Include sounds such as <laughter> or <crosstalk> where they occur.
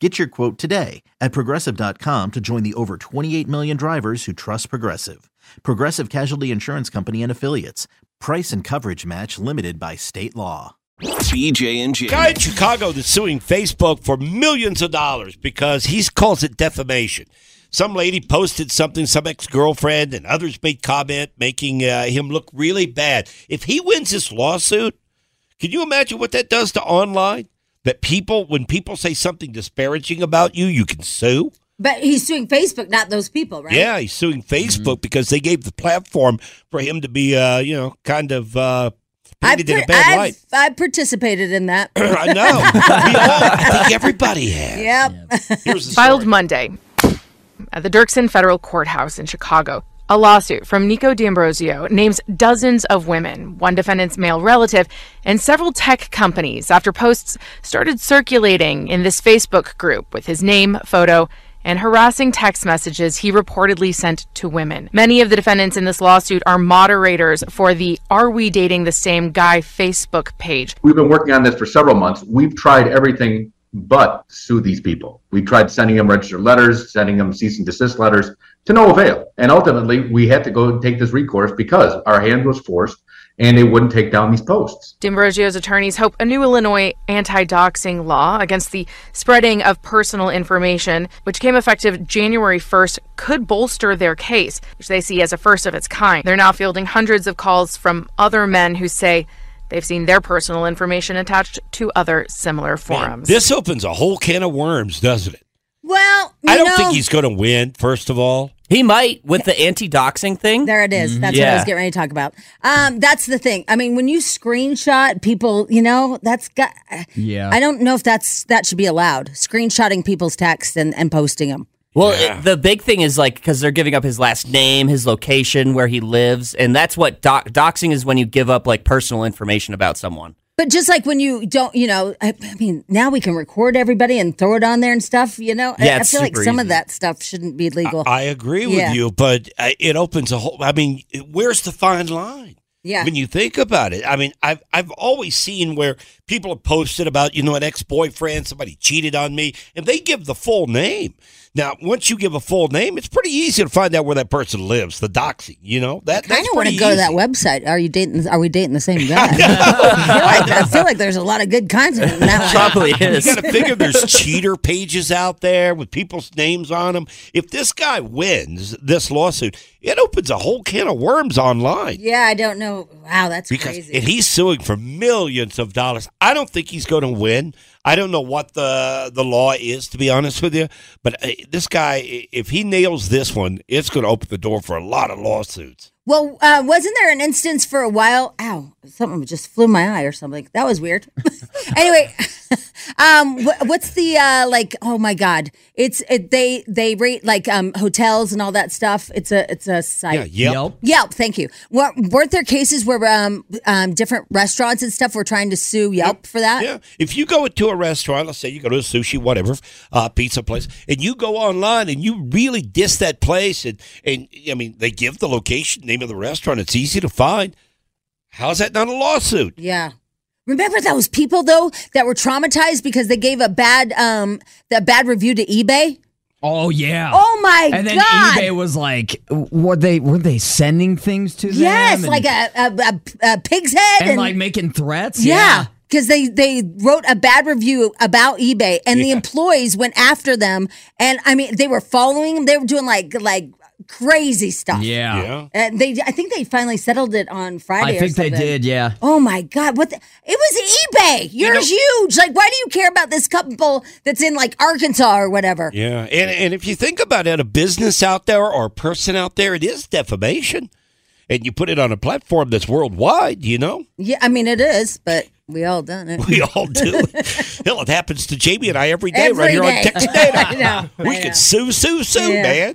Get your quote today at progressive.com to join the over 28 million drivers who trust Progressive. Progressive Casualty Insurance Company and Affiliates. Price and coverage match limited by state law. BJ and Jamie. Guy in Chicago that's suing Facebook for millions of dollars because he calls it defamation. Some lady posted something, some ex girlfriend, and others made comment making uh, him look really bad. If he wins this lawsuit, can you imagine what that does to online? That people, when people say something disparaging about you, you can sue. But he's suing Facebook, not those people, right? Yeah, he's suing Facebook because they gave the platform for him to be, uh, you know, kind of uh, painted in a bad I've, light. I participated in that. <clears throat> I know. <laughs> We all, I think everybody has. yep. Here's the filed story. Monday at the Dirksen Federal Courthouse in Chicago. A lawsuit from Nico D'Ambrosio names dozens of women, one defendant's male relative, and several tech companies after posts started circulating in this Facebook group with his name, photo, and harassing text messages he reportedly sent to women. Many of the defendants in this lawsuit are moderators for the Are We Dating the Same Guy Facebook page. We've been working on this for several months. We've tried everything but sue these people. We tried sending them registered letters, sending them cease and desist letters to no avail. And ultimately, we had to go and take this recourse because our hand was forced and they wouldn't take down these posts. D'Ambrosio's attorneys hope a new Illinois anti doxing law against the spreading of personal information, which came effective January 1st, could bolster their case, which they see as a first of its kind. They're now fielding hundreds of calls from other men who say they've seen their personal information attached to other similar Man, forums. this opens a whole can of worms, doesn't it? Well, you I don't know, think he's going to win, first of all. He might with the anti-doxing thing. There it is. That's what I was getting ready to talk about. Um, that's the thing. I mean, when you screenshot people, you know, that's got. Yeah. I don't know if that's that should be allowed. Screenshotting people's texts and, and posting them. Well, it- the big thing is like because they're giving up his last name, his location, where he lives, and that's what doc- doxing is when you give up like personal information about someone. But just like when you don't, you know, I, I mean, now we can record everybody and throw it on there and stuff. You know, I- Yeah, I, it's feel like some of that stuff shouldn't be legal. I agree Yeah. with you, but uh, it opens a whole. I mean, where's the fine line? Yeah. When you think about it, I mean, I've I've always seen where people have posted about you know an ex boyfriend, somebody cheated on me, and they give the full name. Now, once you give a full name, it's pretty easy to find out where that person lives. The doxy, you know that. I that's don't want to pretty go to that website. Are you dating? Are we dating the same <laughs> guy? <laughs> I, feel like, I feel like there's a lot of good content in that one. Probably You is. got to figure <laughs> there's cheater pages out there with people's names on them. If this guy wins this lawsuit, it opens a whole can of worms online. Yeah, I don't know. Wow, that's Because crazy. and he's suing for millions of dollars. I don't think he's going to win. I don't know what the the law is, to be honest with you. But uh, this guy, if he nails this one, it's going to open the door for a lot of lawsuits. well, uh, wasn't there an instance for a while? Ow, something just flew my eye or something. That was weird. <laughs> anyway, <laughs> um, wh- what's the uh, like? Oh my God, it's it, they they rate like um hotels and all that stuff. It's a it's a Yeah, site. yep. Yelp. Yelp, thank you. Wa- Weren't there cases where um, um, different restaurants and stuff were trying to sue Yelp for that? Yeah, if you go into a restaurant, let's say you go to a sushi, whatever, uh, pizza place, and you go online and you really diss that place, and and I mean they give the location, name of the restaurant, it's easy to find. How's that not a lawsuit? Yeah. Remember those people though that were traumatized because they gave a bad um that bad review to eBay? Oh yeah. Oh my god. and then god. eBay was like, were they were they sending things to them? yes, and, like a, a, a, a pig's head and, and, like making threats. yeah. Because they, they wrote a bad review about eBay and the employees went after them and I mean they were following them. They were doing like like crazy stuff. Yeah. Yeah. And they, I think they finally settled it on Friday. I or think they did, yeah. Oh my God! What? The, it was eBay. You're know- huge. Like, why do you care about this couple that's in like Arkansas or whatever? Yeah, and and if you think about it, a business out there or a person out there, it is defamation, and you put it on a platform that's worldwide. You know, Yeah, I mean it is, but we all done it. <laughs> we all do. It. <laughs> Hell, it happens to Jamie and I every day right Every here on day. Texas <laughs> I Data. know, We I could know. sue, sue, sue, Yeah. man.